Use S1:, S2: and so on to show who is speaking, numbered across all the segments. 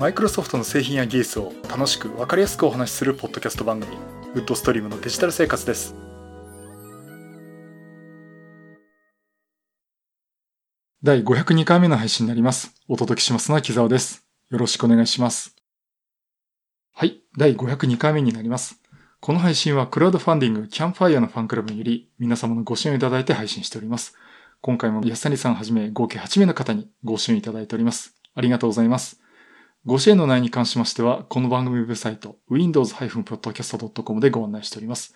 S1: マイクロソフトの製品や技術を楽しく分かりやすくお話しするポッドキャスト番組ウッドストリームのデジタル生活です。第502回目の配信になります。お届けしますのは木沢です。よろしくお願いします。はい。第502回目になります。この配信はクラウドファンディングキャンファイアのファンクラブにより皆様のご支援をいただいて配信しております。今回も安谷さんはじめ合計8名の方にご支援いただいております。ありがとうございます。ご支援の内容に関しましては、この番組ウェブサイト、windows-podcast.com でご案内しております。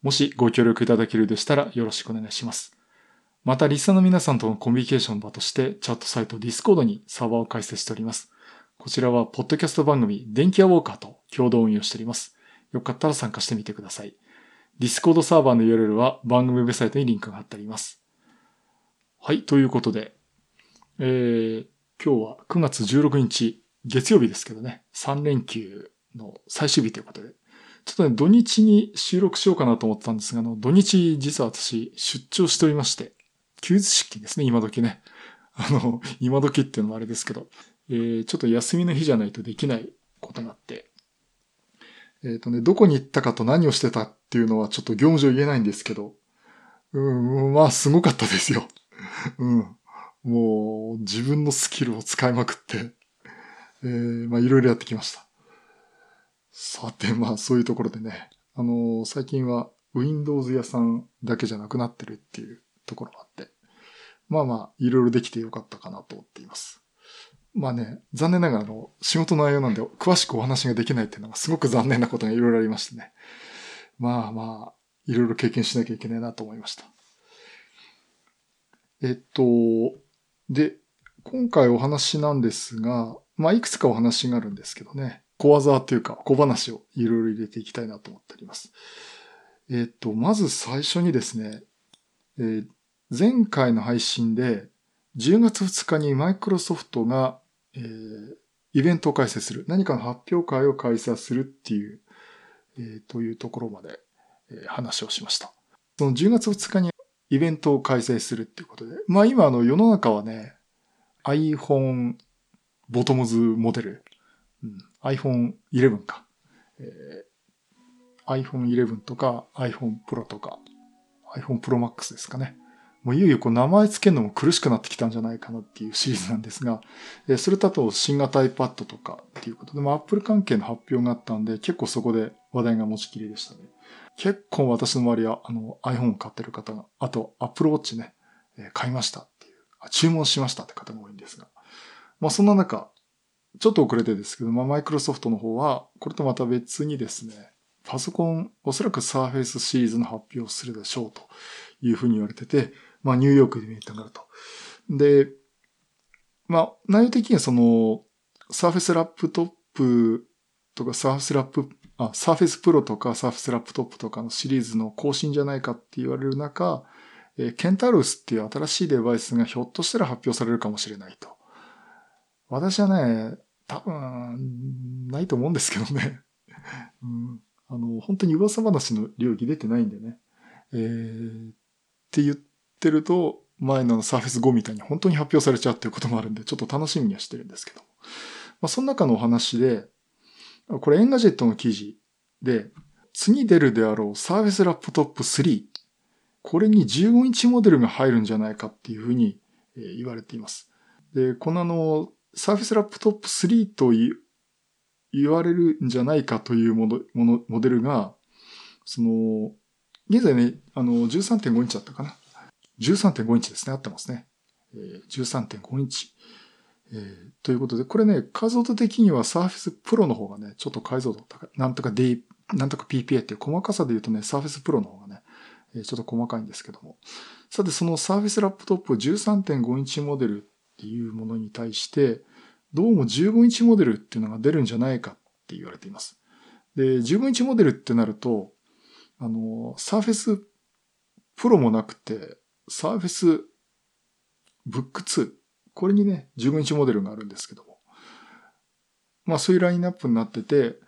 S1: もしご協力いただけるでしたらよろしくお願いします。また、リスナーの皆さんとのコミュニケーション場として、チャットサイト Discord にサーバーを開設しております。こちらは、ポッドキャスト番組、電気屋ウォーカーと共同運用しております。よかったら参加してみてください。Discord サーバーの URL は番組ウェブサイトにリンクが貼ってあります。はい、ということで、えー、今日は9月16日、月曜日ですけどね、3連休の最終日ということで、ちょっとね、土日に収録しようかなと思ったんですが、あの、土日実は私出張しておりまして、休日出勤ですね、今時ね。あの、今時っていうのもあれですけど、えー、ちょっと休みの日じゃないとできないことになって、えっ、ー、とね、どこに行ったかと何をしてたっていうのはちょっと業務上言えないんですけど、うん、まあ、すごかったですよ。うん。もう、自分のスキルを使いまくって、えー、まあいろいろやってきました。さて、まあそういうところでね、あのー、最近は Windows 屋さんだけじゃなくなってるっていうところがあって、まあまあいろいろできてよかったかなと思っています。まあね、残念ながらあの仕事の内容なんで詳しくお話ができないっていうのがすごく残念なことがいろいろありましてね。まあまあ、いろいろ経験しなきゃいけないなと思いました。えっと、で、今回お話なんですが、まあ、いくつかお話があるんですけどね。小技というか小話をいろいろ入れていきたいなと思っております。えっ、と、まず最初にですね、えー、前回の配信で10月2日にマイクロソフトが、えー、イベントを開催する。何かの発表会を開催するっていう、えー、というところまで、えー、話をしました。その10月2日にイベントを開催するっていうことで。まあ今あの世の中はね、iPhone ボトムズモデル、うん、iPhone 11か、えー、iPhone 11とか iPhone Pro とか iPhone Pro Max ですかね。もういよいよこう名前つけるのも苦しくなってきたんじゃないかなっていうシリーズなんですが、えそれとあと新型 iPad とかっていうことで、まあ Apple 関係の発表があったんで、結構そこで話題が持ちきりでしたね。結構私の周りはあの iPhone を買ってる方が、あと Apple Watch ね、え買いましたっていうあ、注文しましたって方が多いんですが、まあそんな中、ちょっと遅れてですけど、まあマイクロソフトの方は、これとまた別にですね、パソコン、おそらくサーフェイスシリーズの発表をするでしょうというふうに言われてて、まあニューヨークでイベントがあると。で、まあ内容的にはその、サーフェスラップトップとかサーフェスラップ、あ、サーフェスプロとかサーフェスラップトップとかのシリーズの更新じゃないかって言われる中、えケンタウルスっていう新しいデバイスがひょっとしたら発表されるかもしれないと。私はね、多分、ないと思うんですけどね。うん、あの、本当に噂話の領域出てないんでね。えー、って言ってると、前のサーフェス5みたいに本当に発表されちゃうっていうこともあるんで、ちょっと楽しみにはしてるんですけど。まあ、その中のお話で、これエンガジェットの記事で、次出るであろうサーフェスラップトップ3。これに15インチモデルが入るんじゃないかっていうふうに言われています。で、このあの、サーフェスラップトップ3と言われるんじゃないかというもの、ものモデルが、その、現在ね、あの、13.5インチだったかな。13.5インチですね。合ってますね。えー、13.5インチ。えー、ということで、これね、解像度的には Surface Pro の方がね、ちょっと解像度高い。なんとか D、なんとか PPA っていう細かさで言うとね、Surface Pro の方がね、えー、ちょっと細かいんですけども。さて、その Surface ラップトップ13.5インチモデルっていうものに対して、どうも15インチモデルっていうのが出るんじゃないかって言われています。で、15インチモデルってなると、あの、サーフェスプロもなくて、サーフェスブック2。これにね、15インチモデルがあるんですけども。まあそういうラインナップになってて、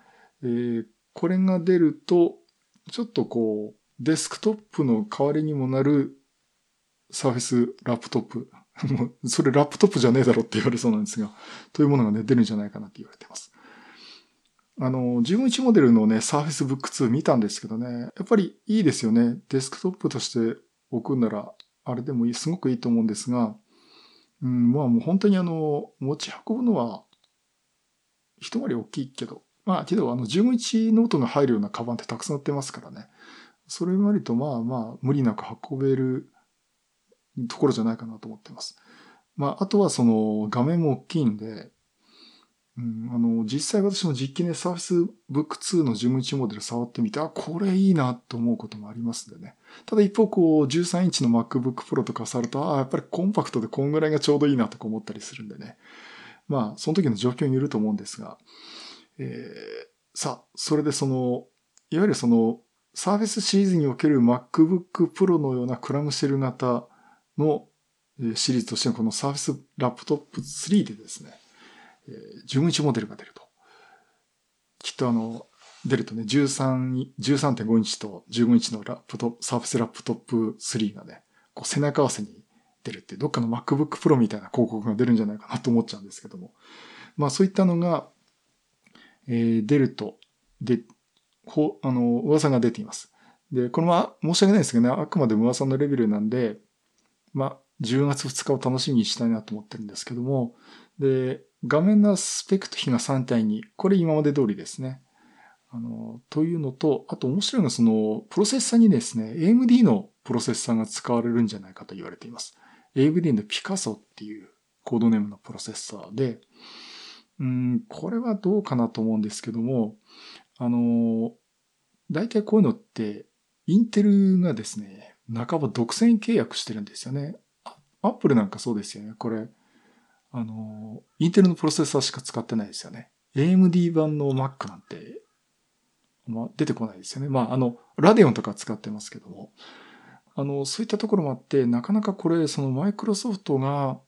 S1: えー、これが出ると、ちょっとこう、デスクトップの代わりにもなるサーフェスラップトップ もう、それラップトップじゃねえだろって言われそうなんですが、というものがね、出るんじゃないかなって言われてます。あの、15インチモデルのね、Surface Book 2見たんですけどね、やっぱりいいですよね。デスクトップとして置くんなら、あれでもいい、すごくいいと思うんですが、うん、まあもう本当にあの、持ち運ぶのは、一回り大きいけど、まあけどあの15インチノートが入るようなカバンってたくさん売ってますからね。それ割とまあまあ無理なく運べるところじゃないかなと思ってます。まああとはその画面も大きいんで、うん、あの、実際私も実機で Surface Book 2の15インチモデル触ってみて、あ、これいいなと思うこともありますんでね。ただ一方、こう、13インチの MacBook Pro とか触ると、あ、やっぱりコンパクトでこんぐらいがちょうどいいなとか思ったりするんでね。まあ、その時の状況によると思うんですが、えー、さあ、それでその、いわゆるその、Surface シリーズにおける MacBook Pro のようなクラムシェル型のシリーズとしてのこの Surface Laptop 3でですね、15インチモデルが出ると。きっとあの、出るとね、13、13.5インチと15インチのラップト、サーフェスラップトップ3がね、こう背中合わせに出るって、どっかの MacBook Pro みたいな広告が出るんじゃないかなと思っちゃうんですけども。まあそういったのが、えー、出ると、で、ほ、あの、噂が出ています。で、これは申し訳ないですけどね、あくまで噂のレベルなんで、まあ、10月2日を楽しみにしたいなと思ってるんですけども、で、画面のスペクト比が3対2。これ今まで通りですね。あの、というのと、あと面白いのはその、プロセッサにですね、AMD のプロセッサが使われるんじゃないかと言われています。AMD のピカソっていうコードネームのプロセッサーで、うん、これはどうかなと思うんですけども、あの、大体こういうのって、インテルがですね、半ば独占契約してるんですよね。アップルなんかそうですよね。これ、あの、インテルのプロセッサーしか使ってないですよね。AMD 版の Mac なんて、ま、出てこないですよね。まあ、あの、ラデオンとか使ってますけども、あの、そういったところもあって、なかなかこれ、そのマイクロソフトが、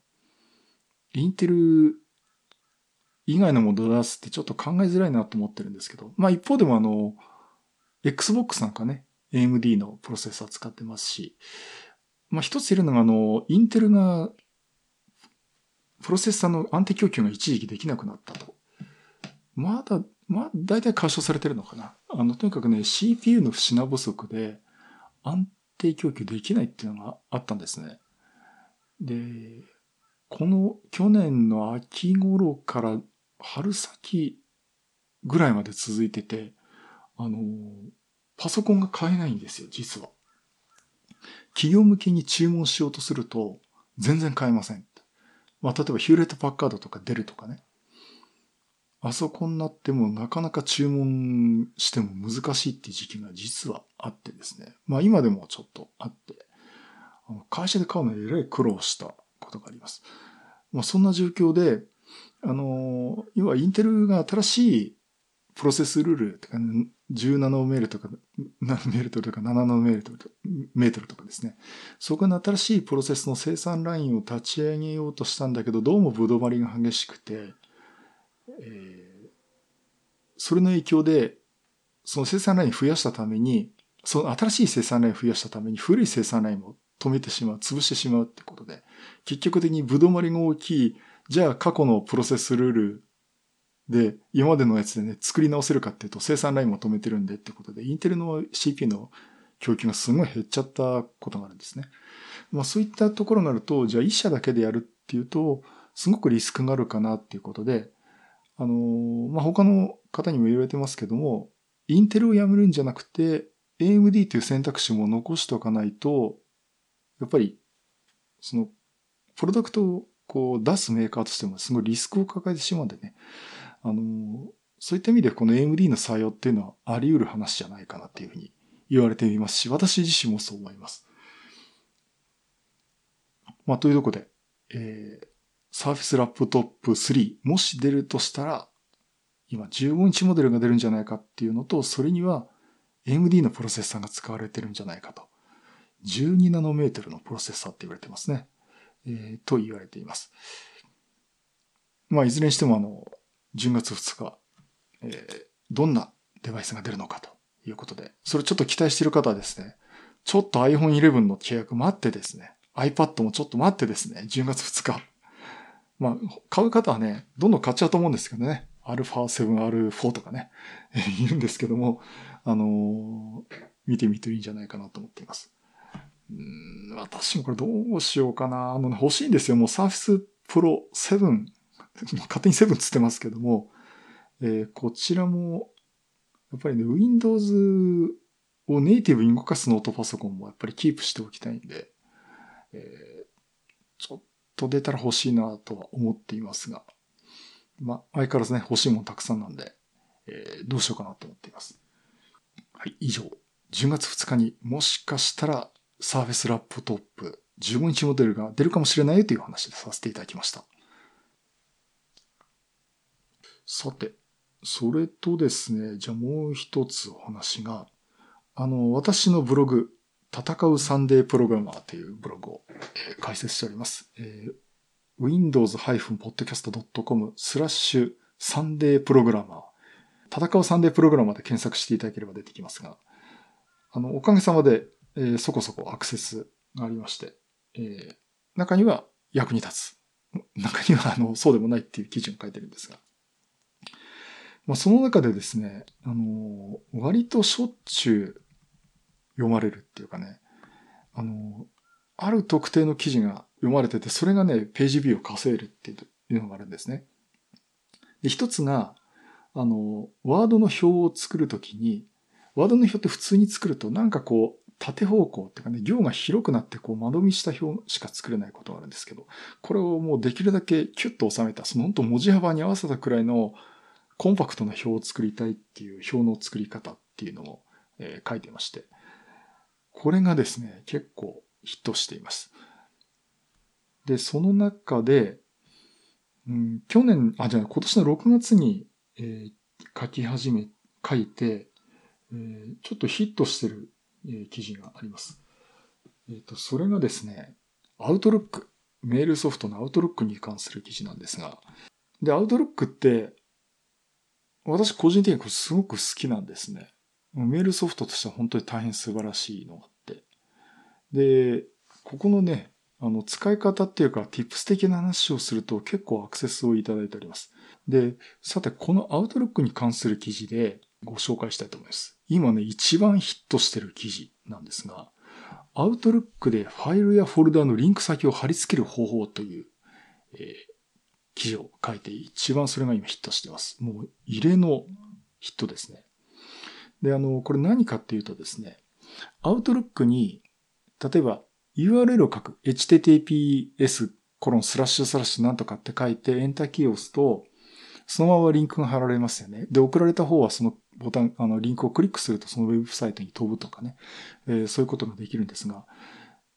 S1: インテル以外のものを出すってちょっと考えづらいなと思ってるんですけど、まあ一方でもあの、Xbox なんかね、AMD のプロセッサー使ってますし、まあ一ついるのがあの、インテルがプロセッサーの安定供給が一時期できなくなったと。まだ、まあ、大体解消されてるのかな。あの、とにかくね、CPU の品不足で安定供給できないっていうのがあったんですね。で、この去年の秋頃から春先ぐらいまで続いてて、あの、パソコンが買えないんですよ、実は。企業向けに注文しようとすると、全然買えません。まあ、例えばヒューレットパッカードとか出るとかね。あそこになってもなかなか注文しても難しいっていう時期が実はあってですね。まあ今でもちょっとあって、あの会社で買うのにえらい苦労したことがあります。まあそんな状況で、あの、要はインテルが新しいプロセスルールとか、10ナノメールとか、ナノメートルとか7ナノメートルとか、メートルとかですね。そこの新しいプロセスの生産ラインを立ち上げようとしたんだけど、どうもぶどまりが激しくて、えー、それの影響で、その生産ライン増やしたために、その新しい生産ライン増やしたために古い生産ラインを止めてしまう、潰してしまうってことで、結局的にぶどまりが大きい、じゃあ過去のプロセスルールで、今までのやつでね、作り直せるかっていうと生産ラインも止めてるんでってことで、インテルの CPU の供給がすごい減っちゃったことがあるんですね。まあそういったところがあると、じゃあ一社だけでやるっていうと、すごくリスクがあるかなっていうことで、あの、まあ他の方にも言われてますけども、インテルをやめるんじゃなくて、AMD という選択肢も残しておかないと、やっぱり、その、プロダクトをこう出すメーカーとしてもすごいリスクを抱えてしまうんでね。あの、そういった意味でこの AMD の採用っていうのはあり得る話じゃないかなっていうふうに言われていますし、私自身もそう思います。まあ、というとこで、えー、Surface Laptop 3、もし出るとしたら、今15インチモデルが出るんじゃないかっていうのと、それには AMD のプロセッサーが使われてるんじゃないかと。12ナノメートルのプロセッサーって言われてますね。えー、と言われています。まあ、いずれにしてもあの、10月2日、えー、どんなデバイスが出るのかということで、それちょっと期待している方はですね、ちょっと iPhone 11の契約待ってですね、iPad もちょっと待ってですね、10月2日。まあ、買う方はね、どんどん買っちゃうと思うんですけどね。α7、R4 とかね、いるんですけども、あのー、見てみるといいんじゃないかなと思っています。うん私もこれどうしようかな。あの、ね、欲しいんですよ。もう Surface Pro 7。勝手に7つってますけども、えー、こちらも、やっぱりね、Windows をネイティブに動かすノートパソコンもやっぱりキープしておきたいんで、えー、ちょっと出たら欲しいなとは思っていますが、まあ、相変わらずね、欲しいものたくさんなんで、えー、どうしようかなと思っています。はい、以上。10月2日にもしかしたらサーフェスラップトップ15日モデルが出るかもしれないよという話でさせていただきました。さて、それとですね、じゃあもう一つお話が、あの、私のブログ、戦うサンデープログラマーというブログを、えー、開設しております。えー、windows-podcast.com スラッシュサンデープログラマー。戦うサンデープログラマーで検索していただければ出てきますが、あの、おかげさまで、えー、そこそこアクセスがありまして、えー、中には役に立つ。中には、あの、そうでもないっていう記事を書いてるんですが。まあ、その中でですね、あの、割としょっちゅう読まれるっていうかね、あの、ある特定の記事が読まれてて、それがね、ページビューを稼いるっていうのがあるんですね。で、一つが、あの、ワードの表を作るときに、ワードの表って普通に作るとなんかこう、縦方向っていうかね、行が広くなってこう窓見した表しか作れないことがあるんですけど、これをもうできるだけキュッと収めた、その本当文字幅に合わせたくらいのコンパクトな表を作りたいっていう表の作り方っていうのを、え、書いてまして、これがですね、結構ヒットしています。で、その中で、うん、去年、あ、じゃあ今年の6月に、えー、書き始め、書いて、えー、ちょっとヒットしてる、えー、記事があります。えっ、ー、と、それがですね、アウトロック、メールソフトのアウトロックに関する記事なんですが、で、アウトロックって、私個人的にこれすごく好きなんですね。メールソフトとしては本当に大変素晴らしいのがあって。で、ここのね、あの、使い方っていうか、tips 的な話をすると結構アクセスをいただいております。で、さて、このアウトロックに関する記事でご紹介したいと思います。今ね、一番ヒットしてる記事なんですが、アウトロックでファイルやフォルダのリンク先を貼り付ける方法という、えー、記事を書いて一番それが今ヒットしてます。もう異例のヒットですね。で、あの、これ何かっていうとですね、アウトロックに、例えば URL を書く https コロンスラッシュスラッシュなんとかって書いてエンターキーを押すと、そのままリンクが貼られますよね。で、送られた方はそのボタン、あの、リンクをクリックするとそのウェブサイトに飛ぶとかね、えー、そういうことができるんですが、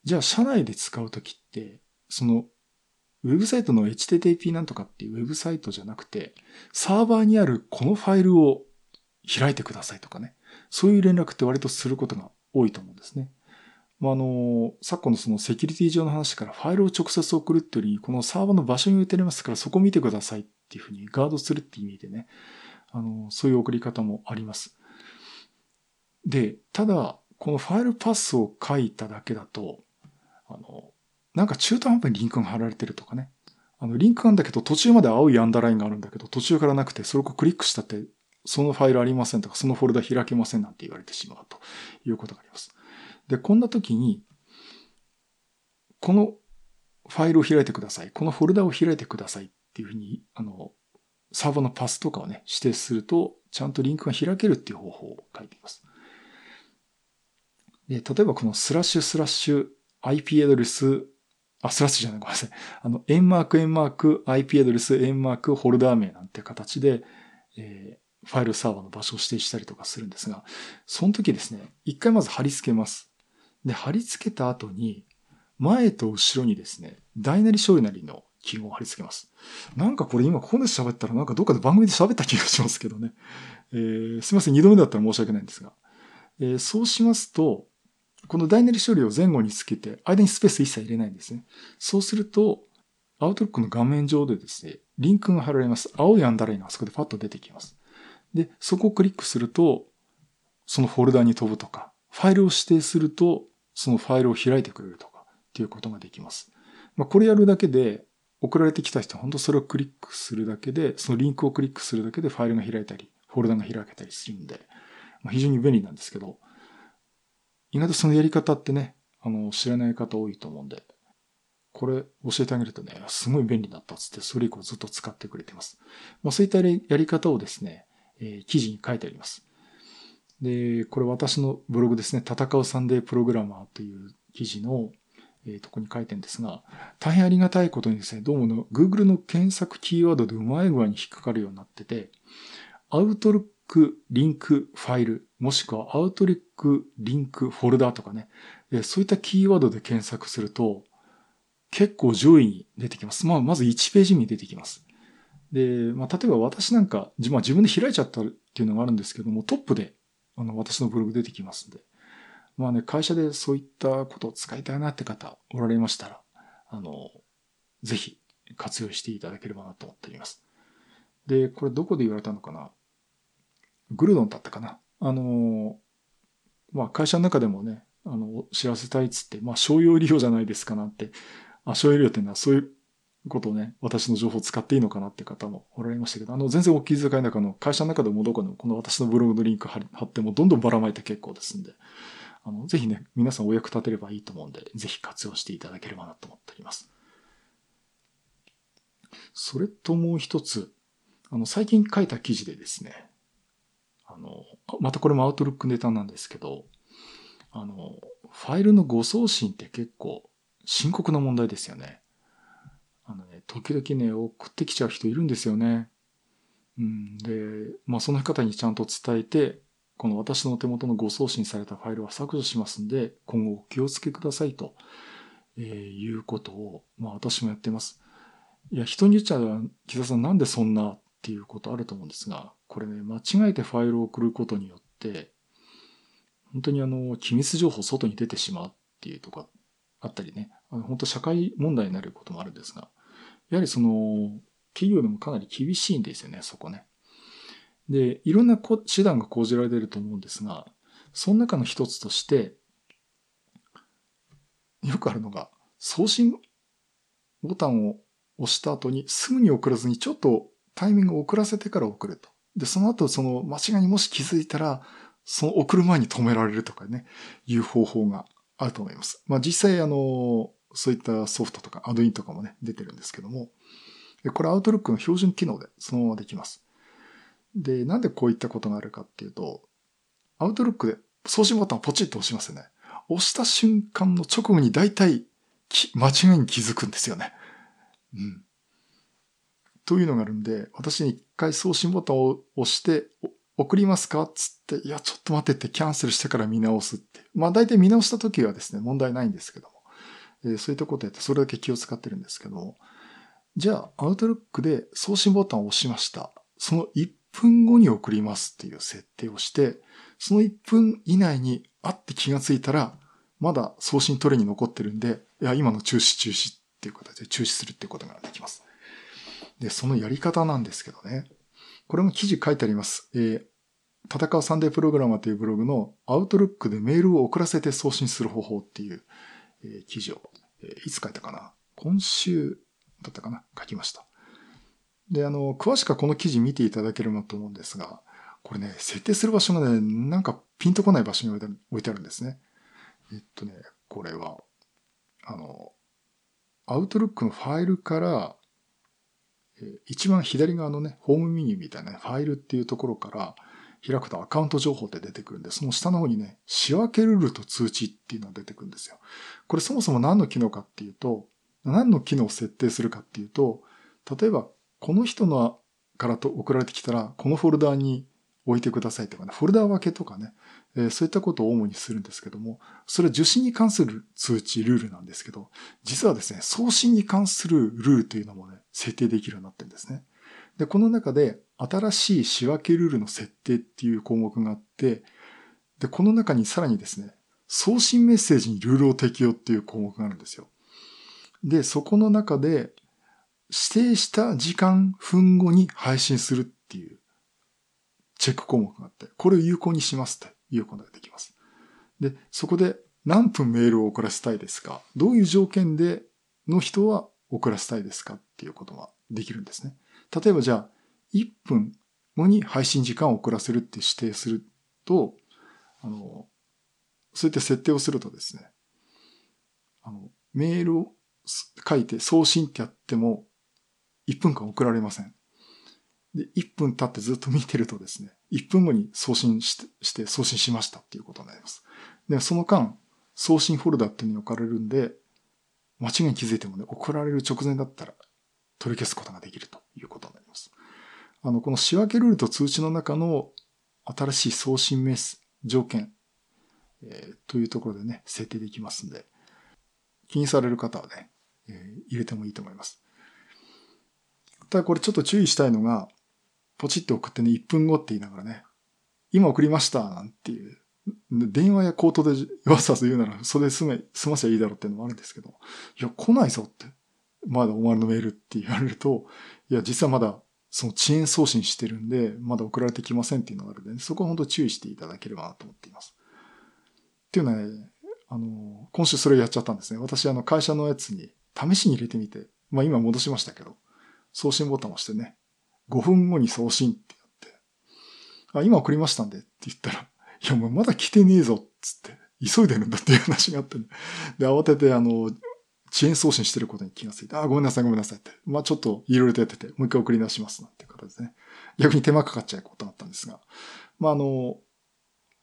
S1: じゃあ社内で使うときって、その、ウェブサイトの HTTP なんとかっていうウェブサイトじゃなくて、サーバーにあるこのファイルを開いてくださいとかね。そういう連絡って割とすることが多いと思うんですね。まあ、あの、昨今のそのセキュリティ上の話からファイルを直接送るっていうより、このサーバーの場所に置いてありますからそこ見てくださいっていうふうにガードするっていう意味でね、あの、そういう送り方もあります。で、ただ、このファイルパスを書いただけだと、あの、なんか中途半端にリンクが貼られてるとかね。あの、リンクなんだけど途中まで青いアンダーラインがあるんだけど途中からなくてそれをクリックしたってそのファイルありませんとかそのフォルダ開けませんなんて言われてしまうということがあります。で、こんな時に、このファイルを開いてください。このフォルダを開いてくださいっていうふうに、あの、サーバーのパスとかをね、指定すると、ちゃんとリンクが開けるっていう方法を書いています。で、例えばこのスラッシュスラッシュ IP アドレス、あ、スラッシュじゃない、ごめんなさい。あの、円マーク、円マーク、IP アドレス、円マーク、フォルダー名なんて形で、えー、ファイルサーバーの場所を指定したりとかするんですが、その時ですね、一回まず貼り付けます。で、貼り付けた後に、前と後ろにですね、大なり小なりの記号を貼り付けます。なんかこれ今ここで喋ったらなんかどっかで番組で喋った気がしますけどね。えー、すいません、二度目だったら申し訳ないんですが。えー、そうしますと、この大なり処理を前後につけて、間にスペース一切入れないんですね。そうすると、アウトロックの画面上でですね、リンクが貼られます。青いアンダーラインがそこでパッと出てきます。で、そこをクリックすると、そのフォルダに飛ぶとか、ファイルを指定すると、そのファイルを開いてくれるとか、っていうことができます。まあ、これやるだけで、送られてきた人は本当それをクリックするだけで、そのリンクをクリックするだけでファイルが開いたり、フォルダが開けたりするんで、まあ、非常に便利なんですけど、意外とそのやり方ってね、あの、知らない方多いと思うんで、これ教えてあげるとね、すごい便利だったっつって、それ以降ずっと使ってくれてます。まあ、そういったやり方をですね、えー、記事に書いてあります。で、これ私のブログですね、戦うサンデープログラマーという記事の、えー、とこに書いてるんですが、大変ありがたいことにですね、どうもの Google の検索キーワードでうまい具合に引っかかるようになってて、アウトルクリンクファイル、もしくはアウトリックリンクフォルダとかね、そういったキーワードで検索すると、結構上位に出てきます。まあ、まず1ページ目に出てきます。で、まあ、例えば私なんか、まあ、自分で開いちゃったっていうのがあるんですけども、トップで、あの、私のブログ出てきますんで、まあね、会社でそういったことを使いたいなって方おられましたら、あの、ぜひ活用していただければなと思っております。で、これどこで言われたのかな？グルドンだったかなあの、まあ会社の中でもね、あの、知らせたいっつって、まあ商用利用じゃないですかなってあ、商用利用っていうのはそういうことをね、私の情報を使っていいのかなって方もおられましたけど、あの、全然お気遣いなくの、会社の中でもどこでもこの私のブログのリンク貼ってもどんどんばらまいて結構ですんで、あの、ぜひね、皆さんお役立てればいいと思うんで、ぜひ活用していただければなと思っております。それともう一つ、あの、最近書いた記事でですね、あの、またこれもアウトルックネタなんですけど、あの、ファイルの誤送信って結構深刻な問題ですよね。あのね、時々ね、送ってきちゃう人いるんですよね。うん、で、まあその方にちゃんと伝えて、この私の手元のご送信されたファイルは削除しますんで、今後お気をつけくださいと、えー、いうことを、まあ私もやってます。いや、人に言っちゃう、木田さんなんでそんなっていうことあると思うんですが、これね、間違えてファイルを送ることによって、本当にあの、機密情報外に出てしまうっていうとかあったりね、あの本当社会問題になることもあるんですが、やはりその、企業でもかなり厳しいんですよね、そこね。で、いろんな手段が講じられてると思うんですが、その中の一つとして、よくあるのが、送信ボタンを押した後にすぐに送らずにちょっとタイミングを遅らせてから送ると。で、その後その間違いにもし気づいたら、その送る前に止められるとかね、いう方法があると思います。まあ実際あの、そういったソフトとかアドインとかもね、出てるんですけども、これアウトルックの標準機能でそのままできます。で、なんでこういったことがあるかっていうと、アウトルックで送信ボタンをポチッと押しますよね。押した瞬間の直後に大体間違いに気づくんですよね。うん。というのがあるんで、私に一回送信ボタンを押して、送りますか？つって、いや、ちょっと待ってってキャンセルしてから見直すって。まあ大体見直した時はですね、問題ないんですけども。えー、そういったことやってそれだけ気を使ってるんですけども。じゃあ、アウトルックで送信ボタンを押しました。その1分後に送りますっていう設定をして、その1分以内にあって気がついたら、まだ送信トレに残ってるんで、いや、今の中止中止っていう形で中止するっていうことができます。で、そのやり方なんですけどね。これも記事書いてあります。えー、戦うサンデープログラマーというブログのアウトルックでメールを送らせて送信する方法っていう、えー、記事を、えー、いつ書いたかな今週だったかな書きました。で、あの、詳しくはこの記事見ていただければと思うんですが、これね、設定する場所がね、なんかピンとこない場所に置いてあるんですね。えっとね、これは、あの、アウトルックのファイルから、一番左側のね、ホームメニューみたいな、ファイルっていうところから開くとアカウント情報って出てくるんで、その下の方にね、仕分けルールと通知っていうのが出てくるんですよ。これそもそも何の機能かっていうと、何の機能を設定するかっていうと、例えば、この人のからと送られてきたら、このフォルダーに置いてくださいとかね、フォルダー分けとかね、え、そういったことを主にするんですけども、それは受信に関する通知、ルールなんですけど、実はですね、送信に関するルールというのもね、設定できるようになってるんですね。で、この中で新しい仕分けルールの設定っていう項目があって、で、この中にさらにですね、送信メッセージにルールを適用っていう項目があるんですよ。で、そこの中で指定した時間分後に配信するっていうチェック項目があって、これを有効にしますということができます。で、そこで何分メールを送らせたいですか？どういう条件での人は送らせたいですかっていうことができるんですね。例えばじゃあ、1分後に配信時間を遅らせるって指定すると、あの、そういった設定をするとですね、あの、メールを書いて送信ってやっても、1分間送られません。で、1分経ってずっと見てるとですね、1分後に送信してして送信しましたっていうことになります。で、その間、送信フォルダっていうのに置かれるんで、間違いに気づいてもね、送られる直前だったら取り消すことができるということになります。あの、この仕分けルールと通知の中の新しい送信名数、条件、えー、というところでね、設定できますんで、気にされる方はね、えー、入れてもいいと思います。ただこれちょっと注意したいのが、ポチッと送ってね、1分後って言いながらね、今送りましたなんていう、電話や口頭でわざわざ言うなら、それで済め、済ませばいいだろうっていうのもあるんですけど、いや、来ないぞって。まだお前のメールって言われると、いや、実はまだその遅延送信してるんで、まだ送られてきませんっていうのがあるんで、ね、そこは本当注意していただければなと思っています。っていうのはね、あの、今週それをやっちゃったんですね。私、あの、会社のやつに試しに入れてみて、まあ今戻しましたけど、送信ボタンを押してね、5分後に送信ってやって、あ、今送りましたんでって言ったら、いや、もうまだ来てねえぞっつって、急いでるんだっていう話があって、ね、で、慌てて、あの、遅延送信してることに気がついて、あ、ごめんなさい、ごめんなさいって。まあちょっといろいろとやってて、もう一回送り出しますなんていう形でね。逆に手間かかっちゃうことだったんですが、まああの、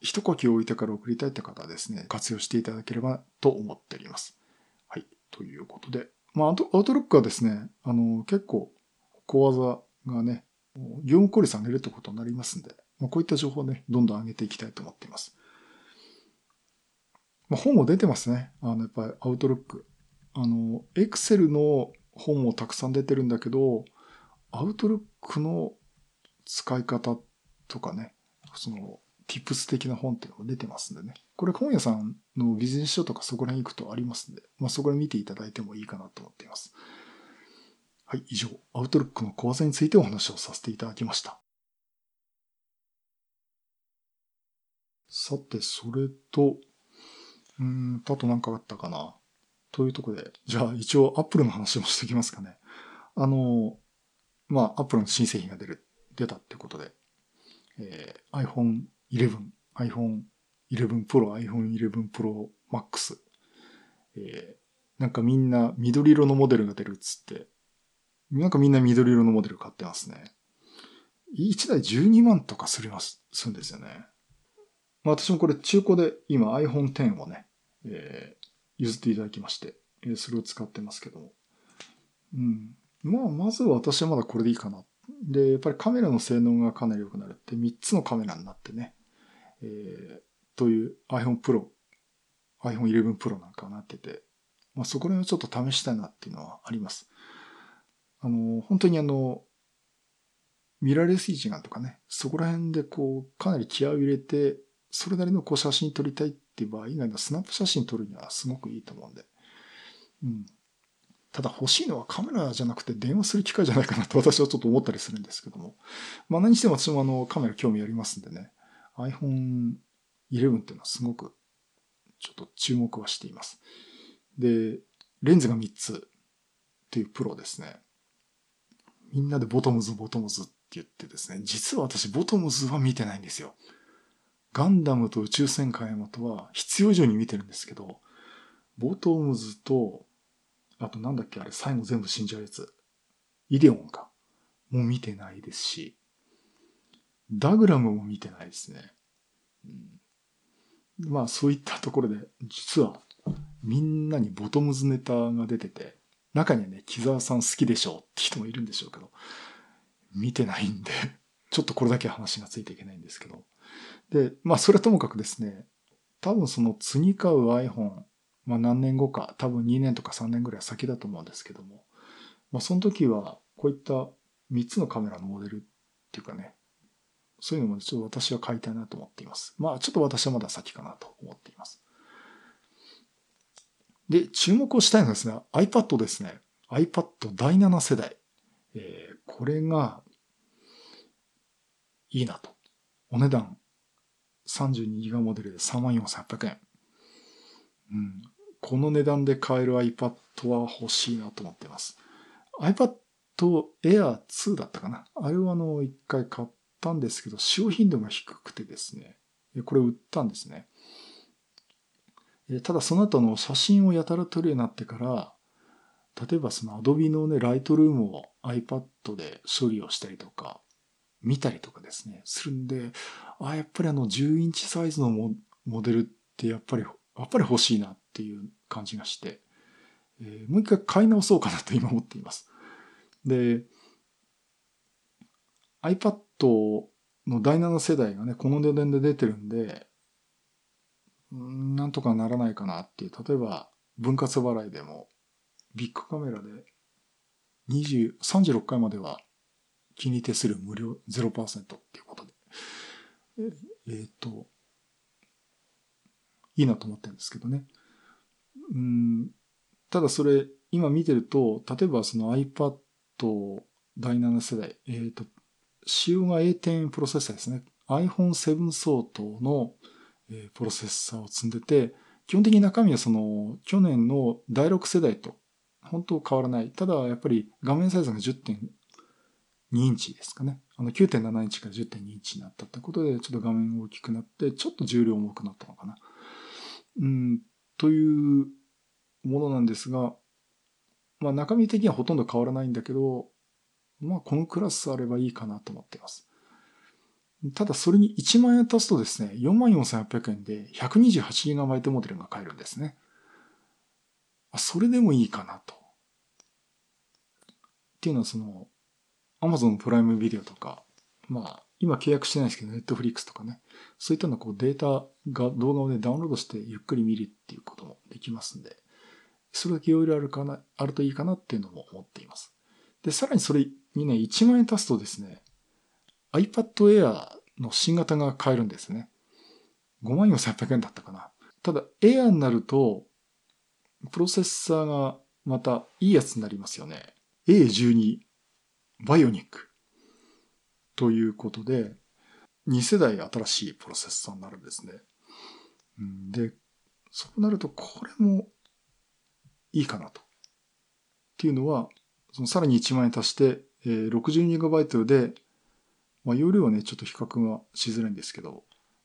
S1: 一呼吸置いてから送りたいって方はですね、活用していただければと思っております。はい。ということで、まあ、アウトロックはですね、あの、結構、小技がね、業務効率上げるってことになりますんで、まあ、こういった情報をね、どんどん上げていきたいと思っています。まあ、本も出てますね。あの、やっぱりアウトロック。あの、エクセルの本もたくさん出てるんだけど、アウトロックの使い方とかね、その、tips 的な本っていうのが出てますんでね。これ本屋さんのビジネス書とかそこら辺行くとありますんで、まあそこで見ていただいてもいいかなと思っています。はい、以上、アウトロックの講座についてお話をさせていただきました。さて、それと、うん、あと何かあったかな？というところで、じゃあ一応 Apple の話もしておきますかね。あの、まあ Apple の新製品が出る、出たってことで、えー、iPhone 11、iPhone 11 Pro、iPhone 11 Pro Max。えー、なんかみんな緑色のモデルが出るっつって、なんかみんな緑色のモデル買ってますね。1台12万とかすります、するんですよね。まあ私もこれ中古で今 iPhone X をね、えー、譲っていただきまして、えー、それを使ってますけども。うん。まあまずは私はまだこれでいいかな。で、やっぱりカメラの性能がかなり良くなるって、3つのカメラになってね、えー、という iPhone Pro、iPhone 11 Pro なんかなってて、まあそこら辺をちょっと試したいなっていうのはあります。あの、本当にあの、ミラーレス一眼とかね、そこら辺でこう、かなり気合を入れて、それなりのこう写真撮りたいっていう場合以外のスナップ写真撮るにはすごくいいと思うんで。うん。ただ欲しいのはカメラじゃなくて電話する機械じゃないかなと私はちょっと思ったりするんですけども。まあ何しても私もあのカメラ興味ありますんでね。iPhone 11っていうのはすごくちょっと注目はしています。で、レンズが3つっていうプロですね。みんなでボトムズボトムズって言ってですね、実は私ボトムズは見てないんですよ。ガンダムと宇宙戦艦ヤマトは必要以上に見てるんですけど、ボトムズと、あとなんだっけあれ最後全部死んじゃうやつ。イデオンか。もう見てないですし、ダグラムも見てないですね。うん、まあそういったところで、実はみんなにボトムズネタが出てて、中にはね、木沢さん好きでしょうって人もいるんでしょうけど、見てないんで、ちょっとこれだけ話がついていけないんですけど。で、まあそれはともかくですね、多分その次買う iPhone、まあ何年後か、多分2年とか3年ぐらい先だと思うんですけども、まあその時はこういった3つのカメラのモデルっていうかね、そういうのもちょっと私は買いたいなと思っています。まあちょっと私はまだ先かなと思っています。で、注目をしたいのはですね、iPad ですね。iPad 第7世代。えー、これが、いいなと。お値段、32ギガモデルで34,800円。うん。この値段で買える iPad は欲しいなと思ってます。iPad Air 2だったかな。あれはあの、一回買ったんですけど、使用頻度が低くてですね。これ売ったんですね。ただその後の写真をやたら撮るようになってから、例えばその Adobe のね、ライトルームを iPad で処理をしたりとか、見たりとかですね、するんで、あ、やっぱりあの10インチサイズのモデルってやっぱり、やっぱり欲しいなっていう感じがして、えー、もう一回買い直そうかなと今思っています。で、iPad の第7世代がね、この値段で出てるんで、なんとかならないかなっていう。例えば、分割払いでも、ビッグカメラで20、36回までは気に手数料無料0%っていうことで。えっ、ー、と、いいなと思ってるんですけどね。うん、ただそれ、今見てると、例えばその iPad 第7世代、えっ、ー、と、仕様が A10 プロセッサーですね。iPhone7 相当の、えプロセッサーを積んでて、基本的に中身はその去年の第6世代と本当変わらない。ただやっぱり画面サイズが10.2インチですかね。あの9.7インチから10.2インチになったってことで、ちょっと画面大きくなって、ちょっと重量重くなったのかな。うん、というものなんですが、まあ中身的にはほとんど変わらないんだけど、まあこのクラスあればいいかなと思っています。ただそれに1万円足すとですね、44,800円で 128GB モデルが買えるんですね。それでもいいかなと。っていうのはその、Amazon プライムビデオとか、まあ、今契約してないですけど、Netflix とかね、そういったのこうデータが動画をね、ダウンロードしてゆっくり見るっていうこともできますんで、それだけいろいろあるかな、あるといいかなっていうのも思っています。で、さらにそれにね、1万円足すとですね、iPad Air の新型が買えるんですね。54,800円だったかな。ただ、Air になると、プロセッサーがまたいいやつになりますよね。A12 バイオニックということで、2世代新しいプロセッサーになるんですね。で、そうなるとこれもいいかなと。っていうのは、そのさらに1万円足して、えー、62GB で、まあ、容量はね、ちょっと比較がしづらいんですけど、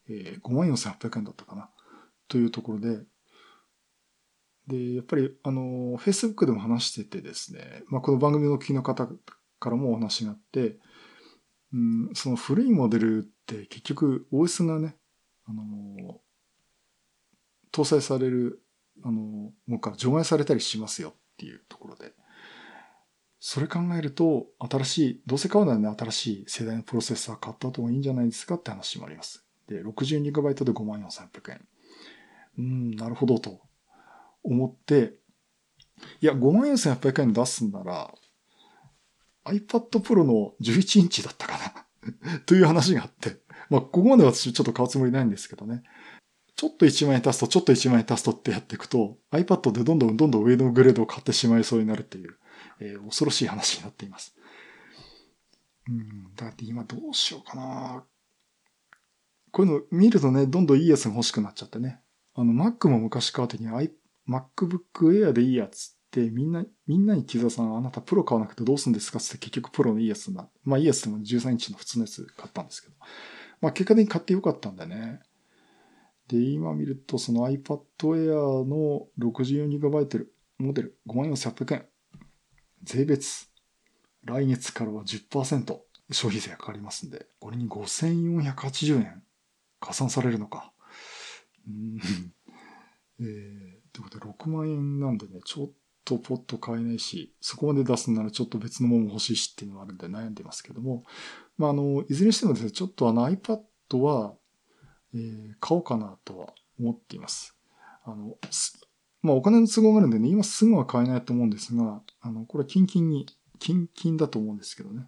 S1: えー、54,800円だったかな。というところで、で、やっぱり、あの、Facebook でも話しててですね、まあ、この番組の聞きの方からもお話があって、うん、その古いモデルって結局 OS がね、あの、搭載される、あの、ものか除外されたりしますよっていうところで、それ考えると、新しい、どうせ買うならね、新しい世代のプロセッサー買った方がいいんじゃないですかって話もあります。で、62GB で54,300円。うん、なるほどと思って、いや、54,800円出すんなら、iPad Pro の11インチだったかな という話があって。まあ、ここまで私ちょっと買うつもりないんですけどね。ちょっと1万円足すと、ちょっと1万円足すとってやっていくと、iPad でどんどんどんどん上のグレードを買ってしまいそうになるっていう、えー、恐ろしい話になっています。うん、だって今どうしようかな。こういうの見るとね、どんどんいいやつが欲しくなっちゃってね。あの、Mac も昔買うときに MacBook Air でいいやつってみんな、みんなに木澤さん、あなたプロ買わなくてどうするんですかって結局プロのいいやつな。まあいいやつでも13インチの普通のやつ買ったんですけど。まあ結果的に買ってよかったんだね。で、今見るとその iPad Air の 64GB モデル54,800円。税別。来月からは10%消費税がかかりますんで、これに5480円加算されるのか。うん。えーってことで6万円なんでね、ちょっとポッと買えないし、そこまで出すならちょっと別のもの欲しいしっていうのがあるんで悩んでますけども、まあ、あの、いずれにしてもですね、ちょっとあの iPad は、えー、買おうかなとは思っています。あの、まあ、お金の都合があるんでね、今すぐは買えないと思うんですが、あの、これはキンキンに、キンキンだと思うんですけどね。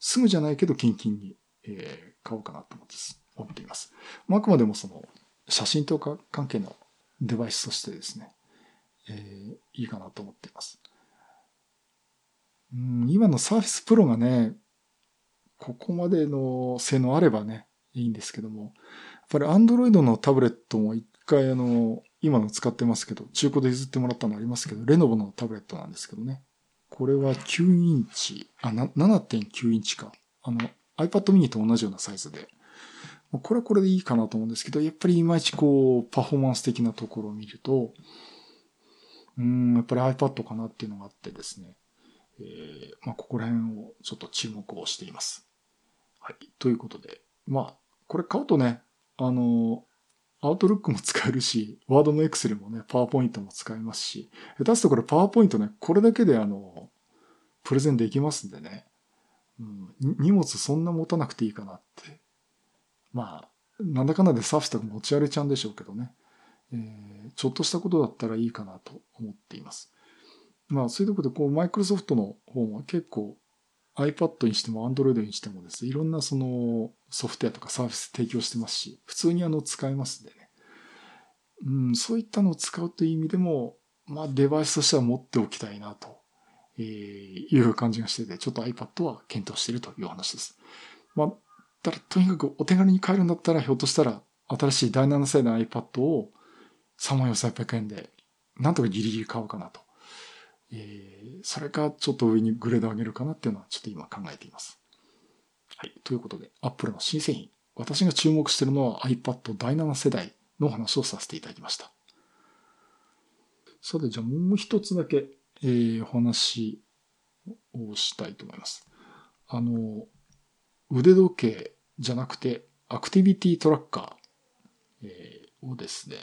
S1: すぐじゃないけどキンキンに、えー、買おうかなと思って思っています。まあ、あくまでもその、写真とか関係のデバイスとしてですね、えー、いいかなと思っています。うん、今の Surface Pro がね、ここまでの性能あればね、いいんですけども、やっぱり Android のタブレットも一回あの、今の使ってますけど、中古で譲ってもらったのありますけど、レノボのタブレットなんですけどね。これは9インチ、あ、7.9インチか。あの、iPad mini と同じようなサイズで。これはこれでいいかなと思うんですけど、やっぱりいまいちこう、パフォーマンス的なところを見ると、うん、やっぱり iPad かなっていうのがあってですね。えー、まあ、ここら辺をちょっと注目をしています。はい。ということで、まあ、これ買うとね、あの、アウトルックも使えるし、ワードのエクセルもね、パワーポイントも使えますし、下手すとこれパワーポイントね、これだけであの、プレゼンできますんでね、うん、荷物そんな持たなくていいかなって。まあ、なんだかんだでサーフィスとか持ち歩いちゃうんでしょうけどね、えー、ちょっとしたことだったらいいかなと思っています。まあ、そういうところで、こう、マイクロソフトの方も結構 iPad にしても Android にしてもですね、いろんなそのソフトウェアとかサービス提供してますし、普通にあの使えますんでね。うん、そういったのを使うという意味でも、まあデバイスとしては持っておきたいなと、いう感じがしてて、ちょっと iPad は検討しているという話です。まあ、ただとにかくお手軽に買えるんだったら、ひょっとしたら新しい第7世代の iPad を3万4800円で、なんとかギリギリ買おうかなとえー、それかちょっと上にグレード上げるかなっていうのはちょっと今考えています。はい。ということで、Apple の新製品。私が注目しているのは iPad 第7世代の話をさせていただきました。さて、じゃあもう一つだけ、えー、お話をしたいと思います。あの、腕時計じゃなくて、アクティビティトラッカー、えー、をですね、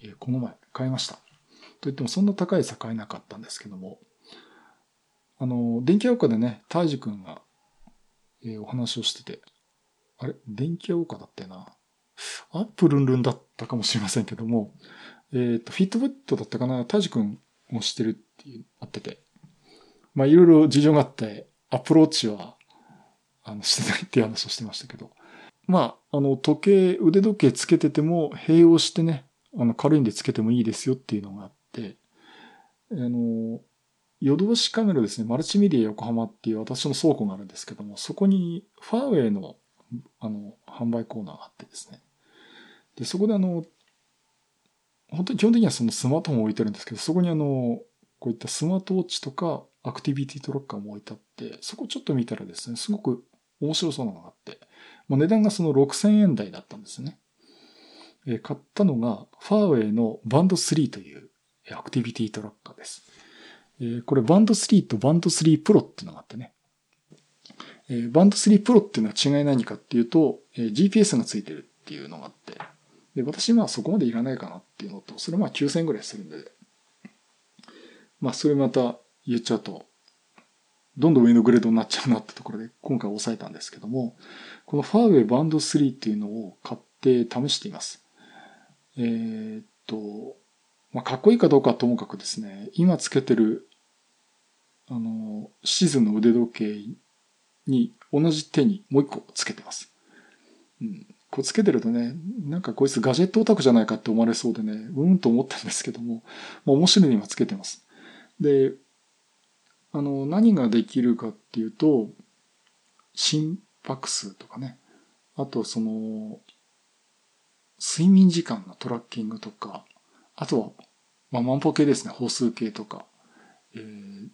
S1: えー、この前買いました。といってもそんな高い差買えなかったんですけども、あの、電気屋岡でね、大治君が、え、お話をしてて、あれ？電気屋岡だったよな。アップルンルンだったかもしれませんけども、えっ、と、フィットブットだったかな、大治君も知ってるっていう、あってて。まあ、いろいろ事情があって、アプローチは、あの、してないっていう話をしてましたけど。まあ、あの、時計、腕時計つけてても、併用してね、あの、軽いんでつけてもいいですよっていうのがあって、あの、ヨドバシカメラですね、マルチメディア横浜っていう私の倉庫があるんですけども、そこにファーウェイの、あの、販売コーナーがあってですね。で、そこであの、本当に基本的にはそのスマートフォンを置いてるんですけど、そこにあの、こういったスマートウォッチとかアクティビティトロッカーも置いてあって、そこちょっと見たらですね、すごく面白そうなのがあって、もう値段がその6000円台だったんですね。え買ったのが、ファーウェイのバンド3というアクティビティトラッカーです。えー、これバンド3とバンド3プロっていうのがあってね。えー、バンド3プロっていうのは違い何かっていうと、えー、GPS がついてるっていうのがあって、で、私まあそこまでいらないかなっていうのと、それまあ9000円ぐらいするんで、まあそれまた言っちゃうと、どんどん上のグレードになっちゃうなってところで今回押さえたんですけども、このファーウェイバンド3っていうのを買って試しています。えー、っと、まあ、かっこいいかどうかともかくですね、今つけてる、あの、シズンの腕時計に同じ手にもう一個つけてます。うん。こうつけてるとね、なんかこいつガジェットオタクじゃないかって思われそうでね、うんと思ったんですけども、まあ面白いにはつけてます。で、あの、何ができるかっていうと、心拍数とかね、あとその、睡眠時間のトラッキングとか、あとは、まあ、万歩計ですね、歩数計とか、えー、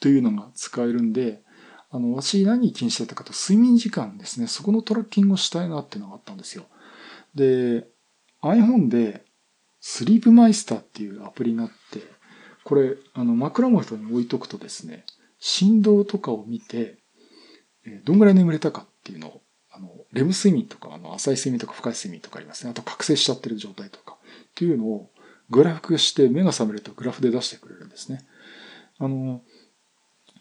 S1: というのが使えるんで、あの、私何気にしてたかと、睡眠時間ですね、そこのトラッキングをしたいなっていうのがあったんですよ。で、iPhone で、スリープマイスターっていうアプリがあって、これ、あの、枕元に置いとくとですね、振動とかを見て、どんぐらい眠れたかっていうのを、あの、レム睡眠とか、あの、浅い睡眠とか深い睡眠とかありますね。あと覚醒しちゃってる状態とか、っていうのを、グラフ化して目が覚めるとグラフで出してくれるんですね。あの、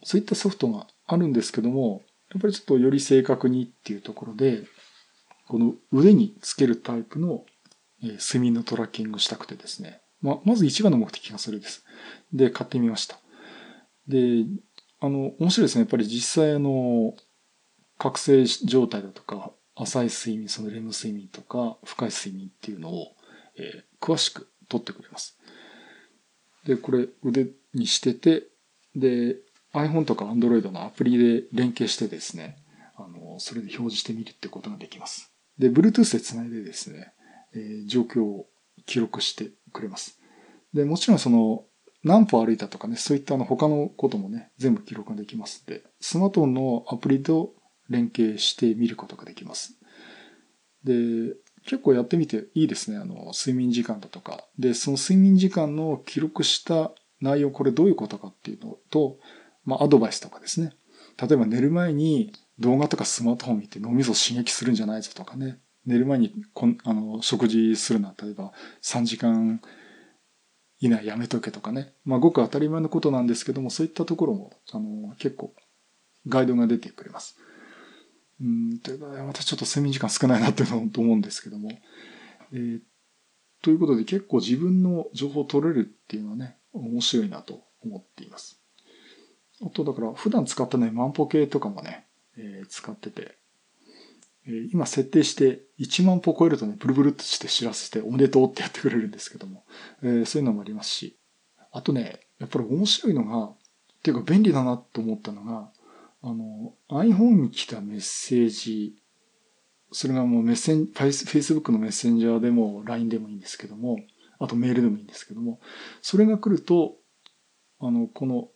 S1: そういったソフトがあるんですけども、やっぱりちょっとより正確にっていうところで、この腕につけるタイプの睡眠のトラッキングしたくてですね。ままず一番の目的がそれです。で、買ってみました。で、あの、面白いですね。やっぱり実際あの、覚醒状態だとか、浅い睡眠、そのレム睡眠とか、深い睡眠っていうのを、えー、詳しく取ってくれます。で、これ腕にしてて、で、iPhone とか Android のアプリで連携してですね、あの、それで表示してみるってことができます。で、Bluetooth でつないでですね、えー、状況を記録してくれます。で、もちろんその何歩歩いたとかね、そういったあの他のこともね、全部記録ができますので、スマートフォンのアプリと連携して見ることができます。で、結構やってみていいですね。あの、睡眠時間だとか。で、その睡眠時間の記録した内容、これどういうことかっていうのと、まあ、アドバイスとかですね。例えば寝る前に動画とかスマートフォン見て脳みそ刺激するんじゃないぞとかね。寝る前にこんあの食事するのは例えば3時間以内やめとけとかね。まあ、ごく当たり前のことなんですけども、そういったところも、あの、結構、ガイドが出てくれます。うん、私ちょっと睡眠時間少ないなっていうと思うんですけども。えー、ということで結構自分の情報を取れるっていうのはね、面白いなと思っています。あと、だから普段使ってない万歩計とかもね、えー、使ってて、えー、今設定して1万歩超えるとね、ブルブルっとして知らせておめでとうってやってくれるんですけども、えー、そういうのもありますし、あとね、やっぱり面白いのが、っていうか便利だなと思ったのが、あの、iPhone に来たメッセージ、それがもうメッセン、Facebook のメッセンジャーでも LINE でもいいんですけども、あとメールでもいいんですけども、それが来ると、あの、この、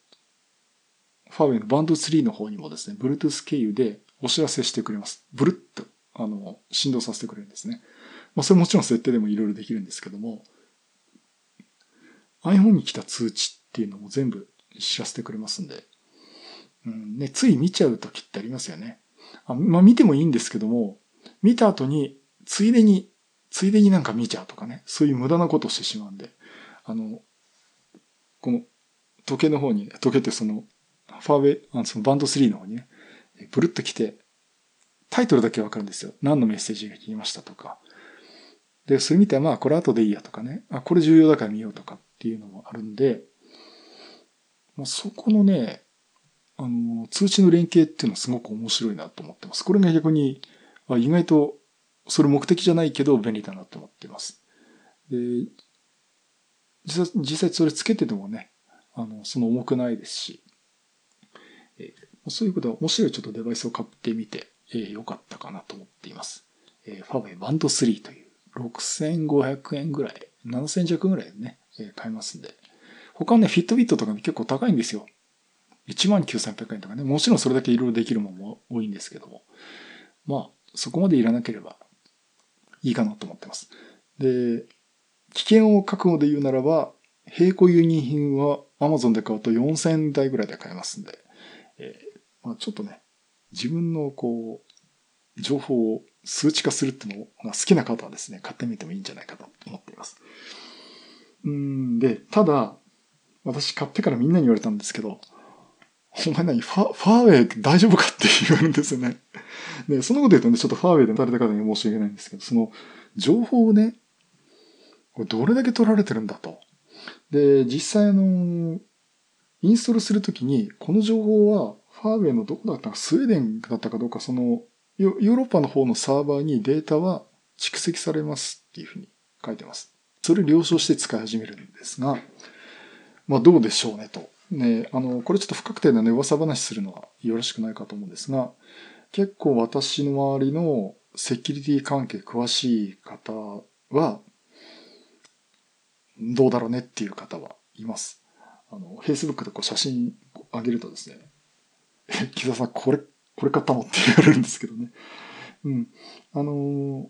S1: ファーウェイのバンド3の方にもですね、Bluetooth 経由でお知らせしてくれます。ブルッと、あの、振動させてくれるんですね。まあ、それもちろん設定でもいろいろできるんですけども、iPhone に来た通知っていうのも全部知らせてくれますんで、うんね、つい見ちゃう時ってありますよね。あまあ見てもいいんですけども、見た後に、ついでに、ついでになんか見ちゃうとかね、そういう無駄なことをしてしまうんで、あの、この時計の方に、時計ってその、ファーウェイ、あのそのバンド3の方にね、ブルッと来て、タイトルだけわかるんですよ。何のメッセージが来ましたとか。で、それ見て、まあ、これ後でいいやとかね。あ、これ重要だから見ようとかっていうのもあるんで、もうそこのね、あの、通知の連携っていうのはすごく面白いなと思ってます。これが逆に、あ意外と、それ目的じゃないけど便利だなと思ってます。で、実際、実際それつけててもね、あの、その重くないですし、えー、そういうことは面白いちょっとデバイスを買ってみて、えー、よかったかなと思っています。えー、ファーウェイバンド3という6500円ぐらい、7000弱ぐらいでね、えー、買えますんで。他ね、フィットビットとか結構高いんですよ。19,800円とかね、もちろんそれだけいろいろできるものも多いんですけども、まあ、そこまでいらなければいいかなと思ってます。で、危険を覚悟で言うならば、並行輸入品は Amazon で買うと4000台ぐらいで買えますんで、えー、まあ、ちょっとね、自分のこう、情報を数値化するってのが好きな方はですね、買ってみてもいいんじゃないかと思っています。うんで、ただ、私買ってからみんなに言われたんですけど、お前何ファ、ファーウェイ大丈夫かって言われるんですよね。で、そのこと言うとね、ちょっとファーウェイでされた方に申し訳ないんですけど、その、情報をね、これどれだけ取られてるんだと。で、実際あの、インストールするときに、この情報は、ファーウェイのどこだったか、スウェーデンだったかどうか、その、ヨーロッパの方のサーバーにデータは蓄積されますっていうふうに書いてます。それ了承して使い始めるんですが、まあどうでしょうねと。ね、あの、これちょっと不確定なね、噂話するのはよろしくないかと思うんですが、結構私の周りのセキュリティ関係詳しい方は、どうだろうねっていう方はいます。あの、Facebook でこう写真上げるとですね、え、木田さんこれ、これ買ったのって言われるんですけどね。うん。あの、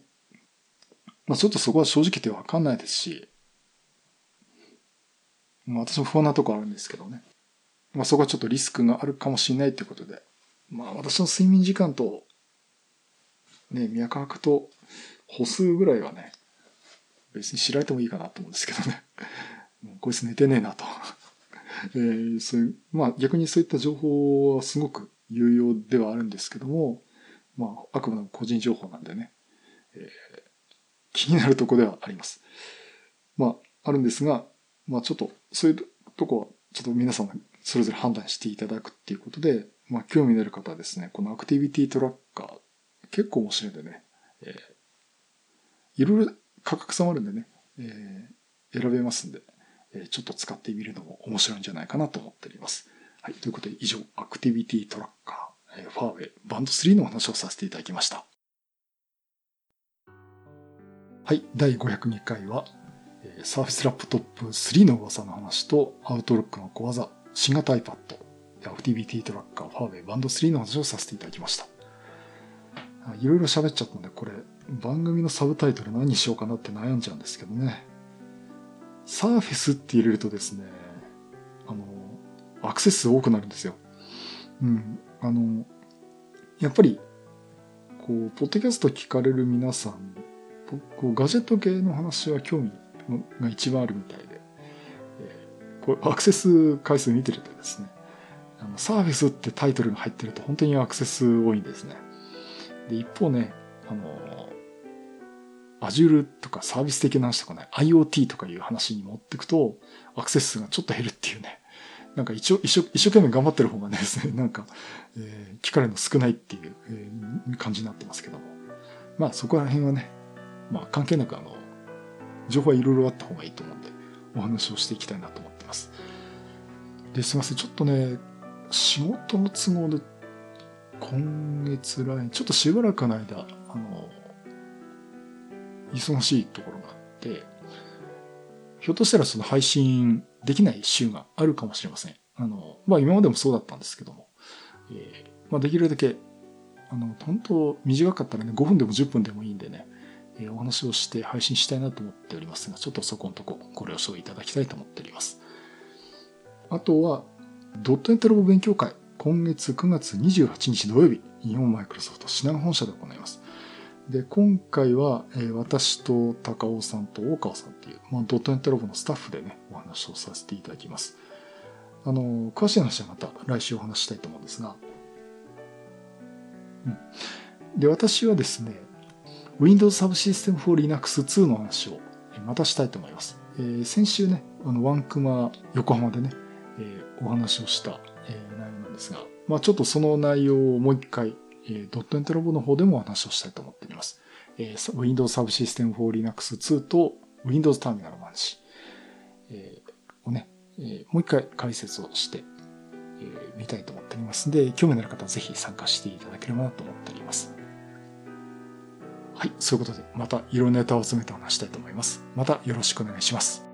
S1: まあちょっとそこは正直言ってわかんないですし、まあ、私も不安なとこあるんですけどね。まあ、そこはちょっとリスクがあるかもしれないってことで。まあ、私の睡眠時間と、ね、脈拍と歩数ぐらいはね、別に知られてもいいかなと思うんですけどね。もうこいつ寝てねえなと。えー、そういう、まあ逆にそういった情報はすごく有用ではあるんですけども、まああくまでも個人情報なんでね、えー、気になるとこではあります。まああるんですが、まあちょっとそういうとこはちょっと皆さんそれぞれ判断していただくっていうことで、まあ興味のある方はですね、このアクティビティトラッカー結構面白いんでね、えー、いろいろ価格差もあるんでね、えー、選べますんで、えー、ちょっと使ってみるのも面白いんじゃないかなと思っております。はい。ということで以上、アクティビティトラッカー、えー、ファーウェイバンド3の話をさせていただきました。はい。第502回は、サーフィスラップトップ3の噂の話と、アウトルックの小技、新型 iPad、アクティビティトラッカー、ファーウェイ、バンド3の話をさせていただきました。いろいろ喋っちゃったんで、これ、番組のサブタイトル何にしようかなって悩んじゃうんですけどね。サーフェスって入れるとですね、あの、アクセス多くなるんですよ。うん。あの、やっぱり、こう、ポッドキャスト聞かれる皆さん、こうガジェット系の話は興味が一番あるみたいで、えー、こうアクセス回数見てるとですね、あのサーフェスってタイトルが入ってると本当にアクセス多いんですね。で、一方ね、あの、Azure とかサービス的な話とかね、IoT とかいう話に持ってくと、アクセス数がちょっと減るっていうね。なんか一生、一生、一生懸命頑張ってる方がねですね、なんか、えー、聞かれるの少ないっていう、えー、感じになってますけども。まあそこら辺はね、まあ関係なくあの、情報はいろいろあった方がいいと思うんで、お話をしていきたいなと思ってます。で、すいません。ちょっとね、仕事の都合で、今月来、ちょっとしばらくの間、あの、忙しいところがあって、ひょっとしたらその配信できない週があるかもしれません。あの、まあ今までもそうだったんですけども、えー、まあできるだけ、あの、本当短かったらね、5分でも10分でもいいんでね、え、お話をして配信したいなと思っておりますが、ちょっとそこのとこご了承いただきたいと思っております。あとは、ドットエントロボ勉強会、今月9月28日土曜日、日本マイクロソフト品川本社で行います。で、今回は、え、私と高尾さんと大川さんっていう、まあ、ドットエントロボのスタッフでね、お話をさせていただきます。あの、詳しい話はまた来週お話したいと思うんですが、うん。で、私はですね、Windows Subsystem for Linux 2の話をまたしたいと思います。えー、先週ね、あの、ワンクマ横浜でね、えー、お話をした、えー、内容なんですが、まあちょっとその内容をもう一回、えー、ドットエントロボの方でもお話をしたいと思っております。えー、Windows Subsystem for Linux 2と Windows Terminal の話、えー、をね、えー、もう一回解説をして、えー、見たいと思っておりますので、興味のある方はぜひ参加していただければなと思っております。はい、そういうことで、またいろんなネタを集めてお話したいと思います。またよろしくお願いします。